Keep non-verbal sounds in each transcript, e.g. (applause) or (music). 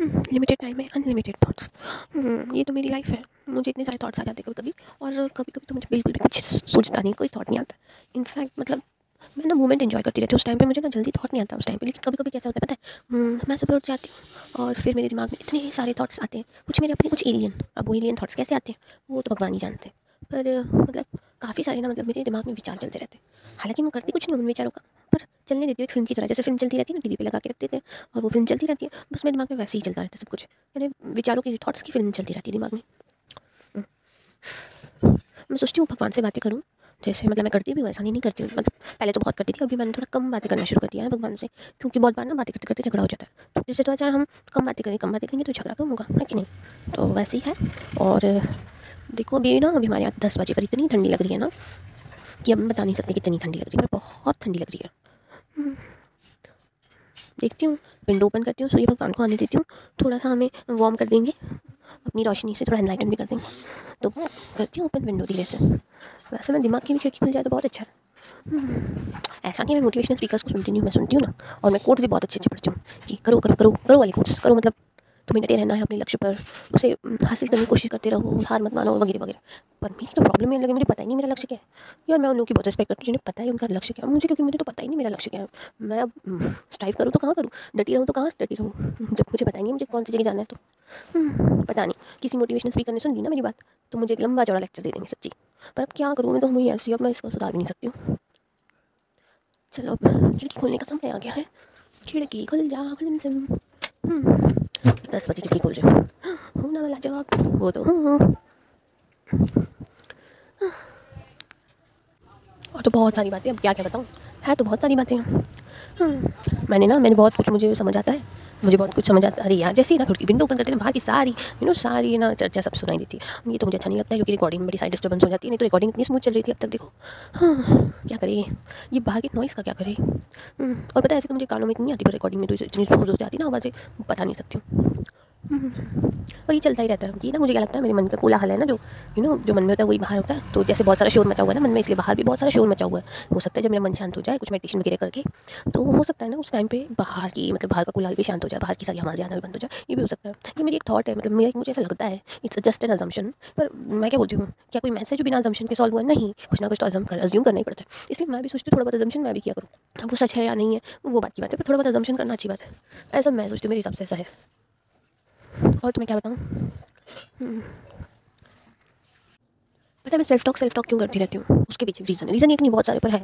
Limited time में unlimited thoughts ये तो मेरी लाइफ है। मुझे इतने सारे थॉट्स आ जाते कभी कभी और कभी कभी तो मुझे बिल्कुल भी कुछ सोचता नहीं कोई थॉट नहीं आता। इनफैक्ट मतलब मैं ना मोमेंट इन्जॉय करती रहती हूँ उस टाइम पे। मुझे ना जल्दी थॉट नहीं आता उस टाइम पे लेकिन कभी कभी कैसा होता है पता है? हम्म, मैं सुबह उठ जाती हूँ और फिर मेरे दिमाग में इतने सारे थॉट्स आते हैं। कुछ मेरे अपने कुछ एलियन अब वो एलियन थॉट्स कैसे आते हैं वो तो भगवान ही जानते हैं। पर मतलब काफ़ी सारे ना मतलब मेरे दिमाग में विचार चलते रहते हैं। हालाँकि मैं करती कुछ नहीं उन विचारों का। पर चलने देती हूँ एक फ़िल्म की तरह। जैसे फ़िल्म चलती रहती है ना टीवी पे लगा के रख देते हैं और वो फ़िल्म चलती रहती है। बस मेरे दिमाग में वैसे ही चलता रहता है सब कुछ। यानी विचारों की थॉट्स की फ़िल्म चलती रहती है दिमाग में। मैं सोचती हूँ भगवान से बातें करूँ। जैसे मतलब मैं करती भी हूँ ऐसा नहीं, करती हूँ। मतलब पहले तो बहुत करती थी अभी मैंने थोड़ा कम बातें करना शुरू कर दिया है भगवान से। क्योंकि बहुत बार ना बातें करते करते झगड़ा हो जाता है। तो जैसे तो अच्छा हम कम बातें करें कम बातें करेंगे तो झगड़ा कम होगा है कि नहीं? तो वैसे ही है। और देखो अभी ना अभी हमारे यहाँ दस बजे पर इतनी ठंडी लग रही है ना कि अब बता नहीं सकती कितनी ठंडी लग रही है पर बहुत ठंडी लग रही है। देखती हूँ विंडो ओपन करती हूँ, सूर्य भगवान को आने देती हूँ। थोड़ा सा हमें वार्म कर देंगे। अपनी रोशनी से थोड़ा एनलाइटन भी कर देंगे। तो करती हूँ ओपन विंडो धीरे से। वैसे मैं दिमाग की भी खिड़की खुल जाए तो बहुत अच्छा है। ऐसा नहीं मैं मोटिवेशनल स्पीकर्स को सुनती नहीं हूँ, मैं सुनती हूँ ना। और मैं कोर्ट्स भी बहुत अच्छे अच्छे पढ़ती हूँ कि करो करो करो करो वाली कोर्ट्स करो मतलब तुम्हें डटे रहना है अपने लक्ष्य पर, उसे हासिल करने की कोशिश करते रहो, हार मत मानो, वगैरह वगैरह। पर मेरी तो प्रॉब्लम ये लगे मुझे पता ही नहीं मेरा लक्ष्य क्या है। यार, मैं उन लोगों की बहुत रिस्पेक्ट करती हूँ, जिन्हें पता है उनका लक्ष्य क्या है। मुझे, क्योंकि मुझे तो पता ही नहीं मेरा लक्ष्य क्या है। मैं अब स्ट्राइव करूँ तो कहाँ करूँ? डटी रहूँ तो कहाँ डटी रहूँ? जब मुझे पता ही नहीं मुझे कौन सी जगह जाना है तो। पता नहीं, किसी मोटिवेशन स्पीकर ने सुन ली ना मेरी बात तो मुझे एक लंबा चौड़ा लेक्चर दे देंगे सच्ची। पर अब क्या करूँ मैं तो हुई ऐसी, अब मैं इसको सुधार भी नहीं सकती हूँ। चलो अब खिड़की खोलने का समय आ गया है। खिड़की खुल जा, खुल दस बजे खिड़की खोल रहे हूँ ना वाला जवाब। वो तो हूँ और तो बहुत सारी बातें अब क्या क्या बताऊँ? है तो बहुत सारी बातें। हम्म, मैंने ना मैंने बहुत कुछ मुझे समझ आता है। मुझे बहुत कुछ समझ आता अरे यार जैसे ही ना खिड़की विंडो ओपन करते हैं बाहर की सारी यू नो सारी ना चर्चा सब सुनाई देती है। ये तो मुझे अच्छा नहीं लगता क्योंकि रिकॉर्डिंग बड़ी सारी डिस्टर्बेंस हो जाती है नहीं तो रिकॉर्डिंग इतनी स्मूथ चल रही थी अब तक देखो। हाँ क्या करे ये? बाहर की नॉइस का क्या करे? हम्म, और पता है ऐसे तो मुझे कानों में इतनी आती पर रिकॉर्डिंग में तो इतनी ज़ोर हो जाती ना आवाज़ें बता नहीं सकती हूँ। और ये चलता ही रहता है। ये ना मुझे क्या लगता है, मेरे मन का कोला हल है ना जो यू नो जो मन में होता है वही बाहर होता है। तो जैसे बहुत सारा शोर मचा हुआ है ना मन में, इसलिए बाहर भी बहुत सारा शोर मचा हुआ है। हो सकता है जब मेरा मन शांत हो जाए, कुछ मेडिटेशन वगैरह करके तो हो सकता है ना उस टाइम पे बाहर की मतलब बाहर का कोलाहल भी शांत हो जाए, बाहर की सारी आवाज़ें आना भी बंद हो जाए, ये भी हो सकता है। ये मेरी एक थॉट है मतलब मेरा मुझे ऐसा लगता है इट्स जस्ट एन अजम्पन पर मैं क्या बोलती हूँ, क्या कोई मैसेज बिना अजम्पन के सॉल्व हुआ नहीं, कुछ ना कुछ तो अजम कर अज्यूम करना ही पड़ता है। इसलिए मैं भी सोचती हूँ, थोड़ा बहुत अजम्पन मैं भी क्या करूँ। वो सच है या नहीं है, वो बात की बात है, पर थोड़ा बहुत अजम्पन करना अच्छी बात है। ऐसा मैं सोचती हूँ, मेरे हिसाब से ऐसा है। और तुम्हें क्या बताऊँ। पता है मैं सेल्फ टॉक सेल्फ टॉक क्यों करती रहती हूँ? उसके पीछे रीज़न है। रीज़न एक नहीं, बहुत सारे पर है।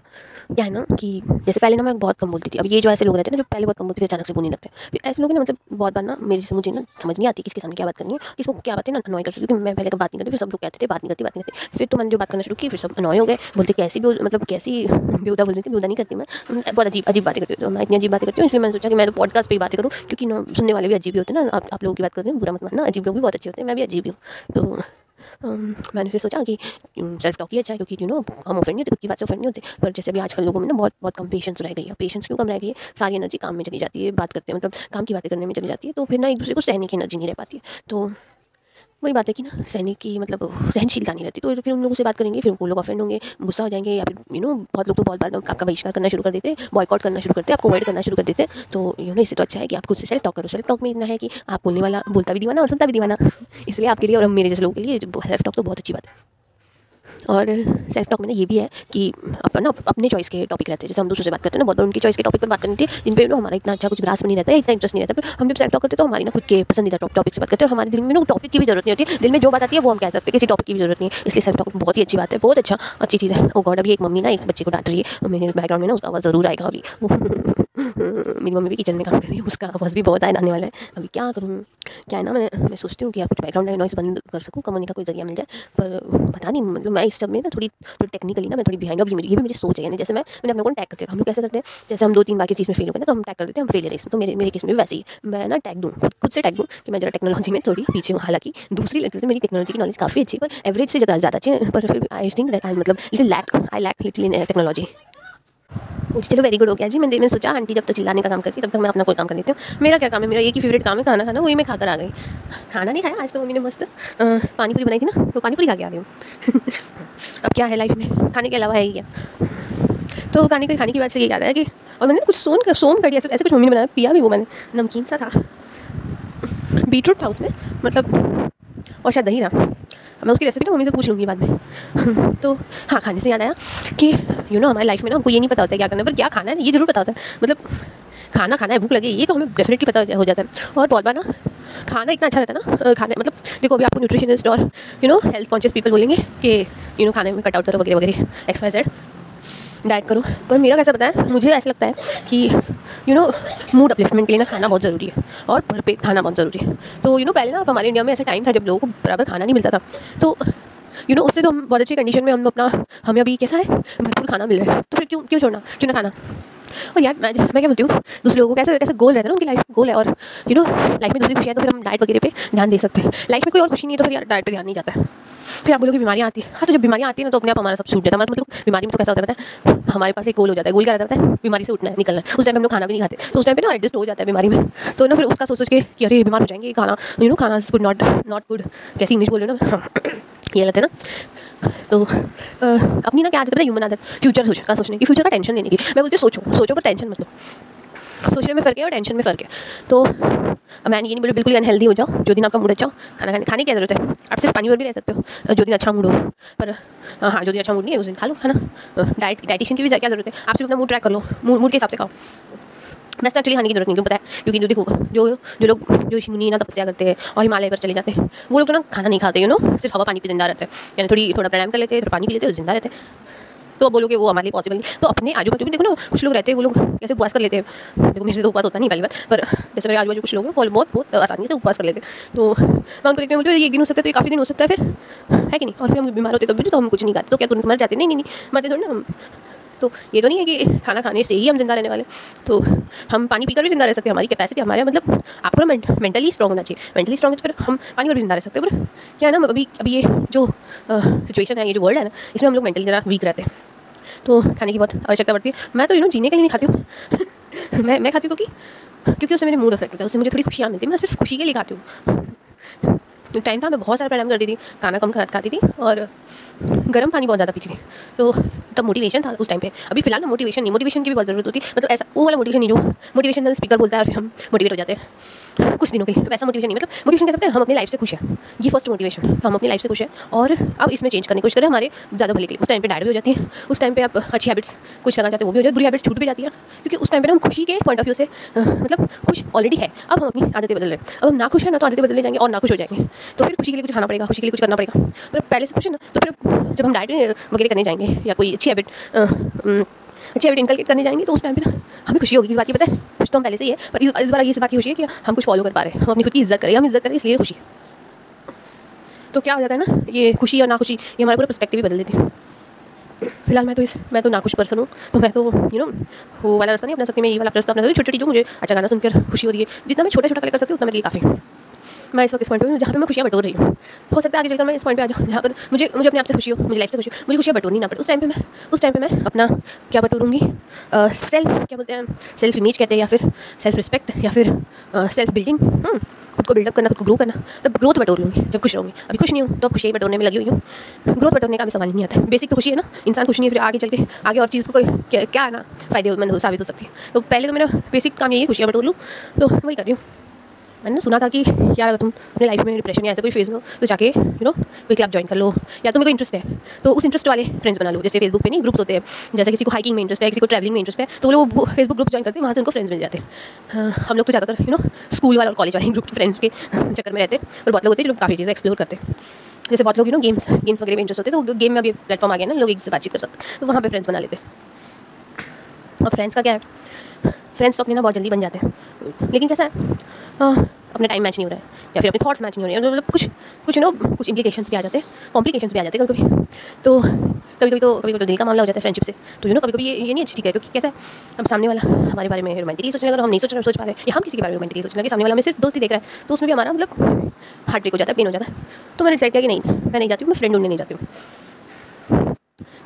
क्या है ना कि जैसे पहले ना मैं बहुत कम बोलती थी। अब ये जो ऐसे लोग रहते हैं ना, जो पहले बहुत कम बोलते थे, अचानक से बोलने लगते हैं। फिर ऐसे लोग ना मतलब बहुत बार ना मेरे से मुझे ना समझ नहीं आती किसके सामने क्या बात करनी है किसको क्या बात है ना अनॉय कर क्योंकि मैं पहले बात नहीं करती, फिर सब लोग कहते थे, बात नहीं करती, बात नहीं करती। फिर तो मैंने जो बात करना शुरू की, फिर सब अनॉय हो गए। बोलते कैसी भी मतलब कैसी बेउदा बोल रही थी बेउदा नहीं करती मैं। बहुत अजीब अजीब बातें करती हूँ। तो मैं इतनी अजीब बातें करती हूँ, इसलिए मैंने सोचा कि मैं तो पॉडकास्ट पर ही बातें करूँ। क्योंकि सुनने वाले भी अजीब होते हैं ना। आप लोगों की बात करते हैं, बुरा मत मानना। अजीब लोग भी बहुत अच्छे होते हैं, मैं भी अजीब हूँ। तो मैंने फिर सोचा कि सेल्फ टॉक ही अच्छा है, क्योंकि यू नो हम ऑफेंड नहीं होते खुद की बात से ऑफेंड नहीं होते, पर जैसे अभी आजकल लोगों में ना बहुत बहुत कम पेशेंस रह गई है। पेशेंस क्यों कम रह गई है? सारी एनर्जी काम में चली जाती है, बात करते हैं मतलब काम की बातें करने में चली जाती है तो फिर ना एक दूसरे को सहने की एनर्जी नहीं रह पाती है। तो वही बात है कि ना सैनिक की मतलब सहनशीलता नहीं रहती तो फिर उन लोगों से बात करेंगे, फिर वो लोग ऑफेंड होंगे, गुस्सा हो जाएँगे, या फिर यू नो बहुत लोग तो बहुत बार आपका बहिष्कार करना शुरू कर देते हैं बॉयकॉट करना शुरू करते हैं आपको अवॉइड करना शुरू कर देते हैं तो यू नो इससे तो अच्छा है कि आप खुद से सेल्फ टॉक करो। सेल्फ टॉक में इतना है कि आप बोलने वाला, बोलता भी दीवाना और सुनता भी दीवाना। (laughs) इसलिए आपके लिए और मेरे जैसे लोगों के लिए सेल्फ टॉक तो बहुत अच्छी बात है। और सेल्फ टॉक में ना ये भी है कि अपन ना अपने चॉइस के टॉपिक रहते हैं। जैसे हम दूसरों से बात करते हैं ना, बहुत बार उनकी चॉइस के टॉपिक पर बात करनी थी जिन पर ना हमारा इतना अच्छा कुछ ग्रास नहीं रहता है, इतना इंटरेस्ट नहीं रहता। पर हम जब सेल्फ टॉक करते तो हमारी ना खुद के पसंदीदा टॉपिक से बात करते हैं हमारे दिल में ना टॉपिक की भी ज़रूरत नहीं होती। दिल में जो बात आती है वो हम कह सकते हैं, किसी टॉपिक की भी ज़रूरत नहीं है। इसलिए सेल्फ टॉक बहुत ही अच्छी बात है, बहुत अच्छा अच्छी चीज़ है। ओ गॉड अभी एक मम्मी ना एक बच्चे को डांट रही है। मेरे बैकग्राउंड में ना उसका आवाज़ ज़रूर आएगा अभी। (laughs) मेरी मम्मी भी किचन में काम कर रही है, उसका आवाज़ भी बहुत आने वाला है। अभी क्या करूँ? क्या है ना मैं मैं सोचती हूँ कि आप कुछ बैकग्राउंड नॉइस बंद कर सकूँ कमाने का कोई ज़रिया मिल जाए, पर पता नहीं मतलब मैं इस सब में ना थोड़ी थोड़ी टेक्निकली ना, मैं थोड़ी बिहाइंड अभी ये भी मेरी सोच है जैसे मैं, मैंने अपने को टैग करके हम लोग कैसे करते हैं, जैसे हम दो तीन बार की चीज़ में फेल हो गए तो हम टैग कर देते हैं, हम फेलियर इसमें तो मेरे मेरे केस में भी वैसे ही, मैं ना टैग दूँ, खुद खुद से टैग दूँ कि मैं जरा टेक्नोलॉजी में थोड़ी पीछे हूँ, हालाँकि दूसरी लड़की से मेरी टेक्नोलॉजी की नॉलेज काफ़ी अच्छी पर एवरेज से ज़्यादा ज़्यादा अच्छी है, पर फिर आई थिंक आई मतलब little lack I lack little technology चलो वेरी गुड हो गया। जी, मैंने सोचा, आंटी जब तक चिल्लाने का काम करती तब तक मैं अपना कोई काम कर लेती हूँ। मेरा क्या काम है? मेरा एक ही फेवरेट काम है खाना खाना, वही मैं खाकर आ गई। खाना नहीं खाया, आज तो मम्मी ने मस्त पानी पूरी बनाई थी ना तो पानी पूरी खा के आ गई हूँ। (laughs) अब क्या है लाइफ में? खाने के अलावा है ही क्या? तो खाने के, खाने की बात से ये याद है कि, और मैंने कुछ सोन कर सोन कर दिया ऐसे कुछ मम्मी ने बनाया, पिया भी वो मैंने। नमकीन सा था। बीटरूट था उसमें मतलब और शायद दही था मैं उसकी रेसिपी ना मम्मी से पूछ लूँगी बाद में। (laughs) तो हाँ खाने से याद आया कि यू नो हमारी लाइफ में ना हमको ये नहीं पता होता है क्या करना है, पर क्या खाना है, ये ज़रूर पता होता है। मतलब खाना खाना है, भूख लगे, ये तो हमें डेफिनेटली पता हो जाता है। और बहुत बार ना, खाना इतना अच्छा रहता है ना, खाने मतलब देखो, अभी आपको न्यूट्रिशनिस्ट और you know health conscious people बोलेंगे कि यू नो खाने में कटआउट करो, वगैरह वगैरह एक्स डाइट करूँ। पर मेरा कैसा पता है? मुझे ऐसा लगता है कि यू नो मूड अपलिफ्टमेंट के लिए ना खाना बहुत ज़रूरी है और भरपेट खाना बहुत ज़रूरी है। तो यू नो पहले ना हमारे इंडिया में ऐसा टाइम था जब लोगों को बराबर खाना नहीं मिलता था। तो यू नो उससे तो हम बहुत अच्छी कंडीशन में हम अपना, हमें अभी कैसा है? भरपूर खाना मिल रहा है। तो फिर क्यों क्यों छोड़ना? क्यों ना खाना? और यार, मैं मैं क्या बोलती हूँ? दूसरे लोगों को कैसे कैसे गोल रहता है ना, उनकी लाइफ में गोल है और यू नो लाइफ में दूसरी खुशियाँ तो फिर हम डाइट वगैरह पे ध्यान दे सकते हैं। लाइफ में कोई और खुशी नहीं है तो फिर यार डाइट पे ध्यान नहीं जाता है। फिर आप लोगों की बीमारियाँ आती है। हाँ तो जब बीमारियाँ आती है ना तो अपने आप हमारा सब छूट जाता है। मतलब बीमारी में तो कैसा होता है, पता है? हमारे पास एक गोल हो जाता है। गोल क्या रहता है बीमारी से उठना है, निकलना है। उस टाइम हम लोग खाना भी नहीं खाते। तो उस टाइम पे ना एडजस्ट हो जाता है बीमारी में। तो ना फिर उसका सोच सोच के कि अरे, बीमार हो जाएँगे खाना यू नो खाना गुड नॉट नॉट गुड कैसी इंग्लिश बोल रहे हो ना ये गलत है ना? तो अपनी ना क्या आदत है? ह्यूमन आदत फ्यूचर सोच का सोचने की। फ्यूचर का टेंशन लेने की। मैं बोलती हूँ, सोचो सोचो पर टेंशन मतलब सोचने में फ़र्क है और टेंशन में फ़र्क है। तो मैं ये नहीं बोल बिल्कुल अनहेल्दी हो जाओ। जो दिन आपका मूड अच्छा हो, खाना खाने खाने की ज़रूरत है? आप सिर्फ़ पानी पर भी रह सकते हो। जो दिन अच्छा मूड हो। पर हाँ जो दिन अच्छा मूड नहीं है, उस दिन खा लो, खाना। डाइट डाइटिशियन की भी क्या ज़रूरत है? आप सिर्फ़ अपना मूड ट्रैक कर लो। मूड के हिसाब से खाओ। वैसे तो एक्चुअली खाने की ज़रूरत नहीं क्यों पता है? क्योंकि जो देखो जो जो लोग जो मुनि ना तपस्या करते हैं और हिमालय पर चले जाते हैं वो लोग तो ना खाना नहीं खाते यू नो सिर्फ़ हवा पानी पे ज़िंदा रहते हैं। यानी थोड़ी थोड़ा प्राणायाम कर लेते हैं थोड़ा पानी पी लेते हैं ज़िंदा रहते हैं। तो बोलोगे वो हमारे लिए पॉसिबल नहीं। तो अपने आजू बाजू भी देखो ना कुछ लोग रहते हैं वो लोग कैसे उपवास कर लेते हैं? देखो मेरे से तो उपवास होता नहीं पहली बार पर जैसे मेरे आजू बाजू कुछ लोग हैं वो बहुत बहुत आसानी से उपवास कर लेते तो मैं उनको देखते हैं एक दिन हो सकता है तो काफ़ी दिन हो सकता है फिर। है कि नहीं? और फिर हम बीमार होते तो, तो हम कुछ नहीं खाते तो क्या तुरंत मर जाते नहीं नहीं मरते थोड़ी ना तो ये तो नहीं है कि खाना खाने से ही हम ज़िंदा रहने वाले तो हम पानी पीकर भी ज़िंदा रह सकते हैं। हमारी कैपेसिटी हमारे मतलब आपको ना मेंटली स्ट्रॉग होना चाहिए। मेंटली स्ट्रॉग है तो फिर हम पानी पर भी ज़िंदा रह सकते हैं। पर क्या है ना, अभी अभी ये जो सिचुएशन है, ये जो वर्ल्ड है ना, इसमें हम लोग मेंटली ज़रा वीक रहते हैं। तो खाने की बहुत आवश्यकता पड़ती है। मैं तो यू नो जीने के लिए नहीं खाती हूँ। (laughs) मैं मैं खाती हूँ क्योंकि क्योंकि उससे मेरे मूड अफेक्ट होता है। उससे मुझे थोड़ी खुशियाँ मिलती है। मैं सिर्फ़ खुशी के लिए खाती हूँ। टाइम था, मैं बहुत सारा प्राणायाम करती थी, खाना कम खाती थी और गर्म पानी बहुत ज़्यादा पीती थी। तो तब मोटिवेशन था उस टाइम पे। अभी फ़िलहाल ना मोटिवेशन नहीं मोटिवेशन की भी बहुत ज़रूरत होती। है मतलब ऐसा, वो वाला मोटिवेशन नहीं जो मोटिवेशनल स्पीकर बोलता है और फिर हम मोटिवेट हो जाते हैं। कुछ दिनों के लिए। वैसा मोटिवेशन नहीं मतलब मोटिवेशन कह सकते हैं? हम अपनी लाइफ से खुश हैं। ये फ़र्स्ट मोटिवेशन हम अपनी लाइफ से खुश हैं और अब इसमें चेंज करने की कोशिश करें। हमारे ज़्यादा भले के लिए। उस टाइम पर डायट भी हो जाती है। उस टाइम पर आप अच्छी हैबिट्स कुछ करना चाहते हैं, वो भी हो जाए। बुरी हैबिट्स छूट भी जाती है। क्योंकि उस टाइम पर हम खुशी के पॉइंट ऑफ़ व्यू से मतलब खुश ऑलरेडी है। अब हम अपनी आदतें बदल रहे हैं। अब हम ना खुश है, ना तो आदतें बदलने जाएँगे और ना खुश हो जाएँगे। तो फिर खुशी के लिए कुछ खाना पड़ेगा, खुशी के लिए कुछ करना पड़ेगा। पर पहले से खुश है ना तो फिर जब हम डाइट वगैरह करने जाएँगे या कोई अच्छी हैबिट अच्छी हैबिट इनकलकेट करने जाएँगे तो उस टाइम पर ना हमें खुशी होगी, इस बात की पता है। कुछ तो हम पहले से ही है, पर इस बार ये इस बात की खुशी है कि हम कुछ फॉलो कर पा रहे हैं, हम अपनी खुद की इज़्ज़त करें, हम इज़्ज़त करें, इसलिए खुशी। तो क्या हो जाता है ना, ये खुशी ना खुशी ये हमारा पूरा पर्सपेक्टिव भी बदल देती है। फ़िलहाल मैं तो इस, मैं तो ना नाखुश पर्सन हूँ तो मैं तो यू नो वो वाला रास्ता नहीं अपना सकती, मैं ये वाला रास्ता अपना छोटी छोटी जो मुझे अच्छा गाना सुनकर खुशी हो रही है। जितना मैं छोटा छोटा कर सकती हूँ, उतना मेरे लिए काफ़ी मैं इस वक्त इस पॉइंट पर हूँ, जहाँ पर मैं खुशियाँ बटोर रही हूँ। हो सकता है आगे चलकर मैं इस पॉइंट पर आ जाऊँ, जहाँ पर मुझे मुझे अपने आप से खुशी हो, मुझे लाइफ से खुशी हो। मुझे खुशियाँ बटोरनी ना पड़े। उस टाइम पर मैं उस टाइम पे मैं अपना क्या बटोरूँगी? सेल्फ क्या बोलते हैं? सेल्फ इमेज कहते हैं या फिर सेल्फ रिस्पेक्ट या फिर सेल्फ बिल्डिंग खुद को बिल्डअप करना, खुद को ग्रो करना। तब ग्रोथ बटोर लूँगी जब खुश रहूँगी। अभी खुश नहीं हूँ तो खुशी बटोरने में लगी हुई हूँ। ग्रोथ बटोरने का भी सवाल नहीं आता है। बेसिक तो खुशी है ना? इंसान खुश नहीं है, फिर आगे चल के आगे और चीज़ को कोई क्या है ना फ़ायदेमंद साबित हो सकती है। तो पहले तो मेरा बेसिक काम यही खुशियाँ बटोर लूँ। तो वही कर रही हूँ। मैंने सुना था कि यार अगर तुम अपने लाइफ में डिप्रेशन या ऐसा कोई फ़ेज़ में हो तो जाके यू नो कोई क्लब ज्वाइन कर लो या तुम्हें कोई इंटरेस्ट है तो उस इंटरेस्ट वाले फ्रेंड्स बना लो। जैसे फेसबुक पे नहीं ग्रुप्स होते हैं जैसे किसी को हाइकिंग में इंटरेस्ट है किसी को ट्रैवलिंग में इंटरेस्ट है तो वो फेसबुक ग्रुप ज्वाइन करते हैं वहाँ से उनको फ्रेंड्स मिल जाते हैं। हाँ, हम लोग तो ज़्यादातर यू नो स्कूल वाले और कॉलेज वाले ग्रुप के फ्रेंड्स के चक्कर में रहते हैं और बहुत लोग होते हैं जो काफ़ी चीज़ें एक्सप्लोर करते हैं। जैसे बहुत लोग यू नो गेम्स गेम्स वगैरह में इंटरेस्ट होते हैं तो गेम में अभी प्लेटफॉर्म आ गया ना लोग एक से बातचीत कर सकते हैं तो वहाँ पर फ्रेंड्स बना लेते हैं। और फ्रेंड्स का क्या है? फ्रेंड्स तो अपने ना बहुत जल्दी बन जाते हैं। लेकिन कैसा है? अपना टाइम मैच नहीं हो रहा है। या फिर अपने थॉट्स मैच नहीं हो रहे हैं। मतलब कुछ कुछ नो, कुछ इम्प्लीकेशंस भी आ जाते हैं। कॉम्प्लिकेशंस भी आ जाते हैं कभी कभी तो कभी कभी तो कभी कभी तो दिल का मामला हो जाता है फ्रेंडशिप से। तो यू नो कभी कभी ये ये नहीं अच्छी ठीक है। क्योंकि कैसा है, अब सामने वाला हमारे बारे में रोमांटिकली सोचने अगर हम नहीं सोच रहे, सोच पा रहे या हम किसी के बारे में रोमांटिकली सोचने लगे। सामने वाला में सिर्फ़ दोस्ती देख रहा है। तो उसमें भी हमारा मतलब हार्ट ब्रेक हो जाता है पेन हो जाता है। तो मैंने डिसाइड किया कि नहीं, मैं नहीं जाती हूँ, मैं फ्रेंड ढूँढने नहीं जाती हूँ।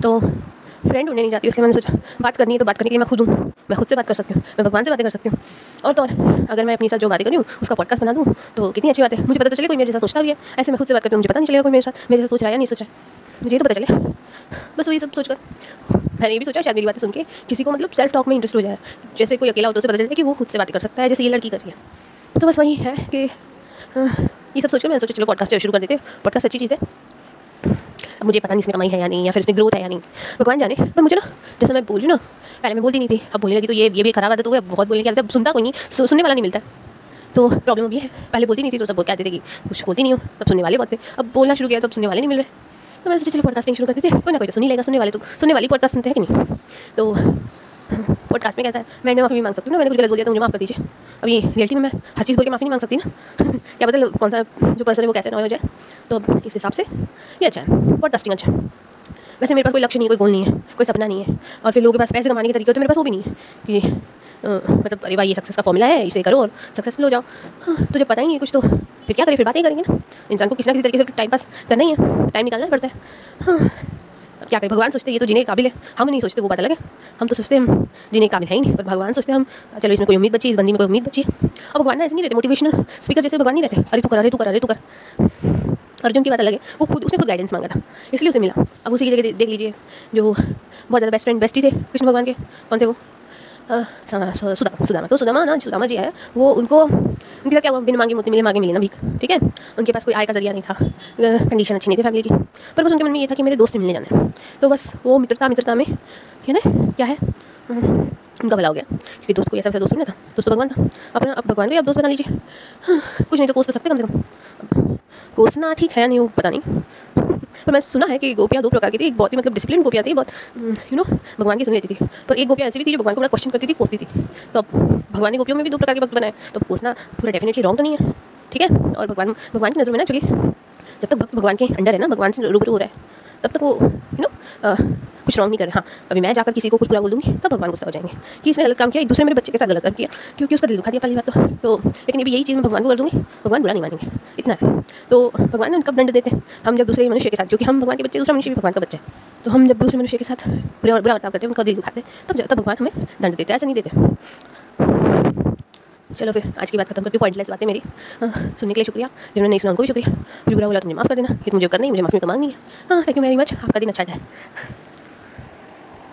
तो फ्रेंड होने नहीं जाती उसके मैंने सोचा, बात करनी है तो बात करने के लिए मैं खुद हूँ। मैं खुद से बात कर सकती हूँ, मैं भगवान से बातें कर सकती हूँ। और तो और, अगर मैं अपनी साथ जो बातें करूँ, उसका पॉडकास्ट बना दूँ तो कितनी अच्छी बात है। मुझे पता तो चले कोई मेरे साथ सोचता भी है। ऐसे मैं खुद से बात करती हूँ, मुझे पता नहीं चलेगा कोई मेरे साथ मेरे साथ सोच रहा है या नहीं सोच रहा है। मुझे तो पता चले। बस वही सब सोचकर। मैंने ये भी सोचा, शायद मेरी बातें सुन के किसी को मतलब सेल्फ टॉक में इंटरेस्ट हो जाए। जैसे कोई अकेला हो तो उसे पता चले कि वो खुद से बातें कर सकता है, जैसे ये लड़की कर रही है। तो बस वही है कि ये सब सोचकर मैंने सोचा, चलो पॉडकास्ट शुरू कर देते हैं। पॉडकास्ट अच्छी चीज़ है। मुझे पता नहीं इसमें कमाई है या नहीं, या फिर इसमें ग्रोथ है या नहीं। भगवान जाने, पर मुझे ना, जैसे मैं बोलूँ ना, पहले मैं बोलती नहीं थी, अब बोलने लगी तो ये ये भी खराब आता तो वो बहुत बोलने की आदत सुनता कोई नहीं सुनने वाला नहीं मिलता। तो प्रॉब्लम अभी है, पहले बोलती नहीं थी तो सब कहते थे कि कुछ बोलती नहीं हूँ, तब सुनने वाले बहुत थे अब बोलना शुरू किया तो अब सुनने वाले नहीं मिल रहे। तो मैं सोचा, चलो पॉडकास्टिंग शुरू करते थे कोई ना कोई तो सुनी लेगा, सुनने वाले तो सुनने वाली पॉडकास्ट सुनते हैं कि नहीं? तो पॉडकास्ट में कैसा है? मैंने माफ़ी मांग सकती हूँ ना, मैंने कुछ गलत बोल दिया तो मुझे माफ़ कर दीजिए। अभी रियलिटी में मैं हर चीज़ बोल के माफ़ी नहीं मांग सकती ना। (laughs) क्या पता कौन सा जो पर्सन है वो कैसे ना हो जाए। तो इस हिसाब से ये अच्छा है पॉडकास्टिंग अच्छा है। वैसे मेरे पास कोई लक्ष्य नहीं कोई गोल नहीं है, कोई सपना नहीं है। और फिर लोगों के पास पैसे कमाने के तरीके होते मेरे पास वो भी नहीं है कि मतलब अरे भाई ये सक्सेस का फॉर्मूला है, इसे करो और सक्सेसफुल हो जाओ। हाँ तो जब पता ही है कुछ तो। फिर क्या करें, फिर बातें करेंगे ना। इंसान को किसी ना किसी तरीके से टाइम पास करना ही है टाइम निकालना पड़ता है। हाँ क्या करें? भगवान सोचते ये तो जीने के काबिल है। हम नहीं सोचते, वो बात अलग है। हम तो सोचते हम जीने के काबिल है ही नहीं। पर भगवान सोचते हम, चलो इसमें कोई उम्मीद बची, इस बंदी में कोई उम्मीद बची। अब भगवान ना ऐसे नहीं रहते मोटिवेशनल स्पीकर जैसे भगवान नहीं रहते। अरे तू कर, अरे तू कर, अरे तू कर। अर्जुन की बात अलग है। वो खुद, उसने खुद गाइडेंस मांगा था। इसलिए उसे मिला। अब उसी की जगह देख लीजिए, जो बहुत ज़्यादा बेस्ट फ्रेंड बेस्ट ही थे, कृष्ण भगवान के। कौन थे वो? सुदामा सुदामा तो सुदामा ना सुदामा जी है वो उनको उनके क्या हुआ? बिन मांगे मोती मिले मांगे मिले ना भीख ठीक है? उनके पास कोई आय का ज़रिया नहीं था कंडीशन अच्छी नहीं थी फैमिली की पर बस उनके मन में ये था कि मेरे दोस्त मिलने जाना तो बस वो मित्रता मित्रता में है ना क्या है? उनका भला हो गया क्योंकि दोस्त को ऐसा वैसा दोस्त नहीं था दोस्त तो भगवान था। अपना अब भगवान भी आप दोस्त बना लीजिए। हाँ, कुछ नहीं तो कोस कर सकते कम से कम। कोसना ठीक है नहीं वो पता नहीं। पर मैं सुना है कि गोपियाँ दो प्रकार की थी, एक बहुत ही मतलब डिसिप्लिन गोपियाँ थी, बहुत यू नो भगवान की सुन लेती थी। पर एक गोपियाँ ऐसी भी थी जो भगवान को बड़ा क्वेश्चन करती थी, कोसती थी। तो अब भगवान की गोपियों में भी दो प्रकार के भक्त बनाए। तो कोसना पूरा डेफिनेटली रॉन्ग तो नहीं है, ठीक है? और भगवान भगवान की नज़र में ना चलिए, जब तक भक्त भगवान के अंडर है ना, भगवान से रूबरू हो रहा है, तब तक वो यू नो कुछ रॉन्ग नहीं कर रहे। हाँ अभी मैं जाकर किसी को कुछ बुरा बोल दूँगी, तब भगवान गुस्सा हो जाएँगे। कि इसने गलत काम किया, दूसरे मेरे बच्चे के साथ गलत काम किया, क्योंकि उसका दिल दुखा दिया पहली बात तो। तो लेकिन अभी यही चीज़ मैं भगवान को कर दूँगी, भगवान बुरा नहीं मानेंगे। इतना है। तो भगवान कब दंड देते हैं। हम जब दूसरे मनुष्य के साथ, क्योंकि हम भगवान के बच्चे, दूसरा मनुष्य भी भगवान का बच्चा है। तो हम जब दूसरे मनुष्य के साथ बुरा बुरा बर्ताव करते हैं, उनका दिल दुखाते तब तब भगवान हमें दंड देते ऐसा नहीं देते। चलो फिर, आज की बात खत्म करती हूँ। पॉइंटलेस बातें मेरी। सुनने के लिए शुक्रिया। जिन्होंने नहीं सुना उनको भी शुक्रिया। कुछ बुरा बोला तो मुझे माफ़ कर देना। ये मुझे करना ही मुझे माफ़ी तो मांगनी है हाँ थैंक यू वेरी मच आपका दिन अच्छा जाए।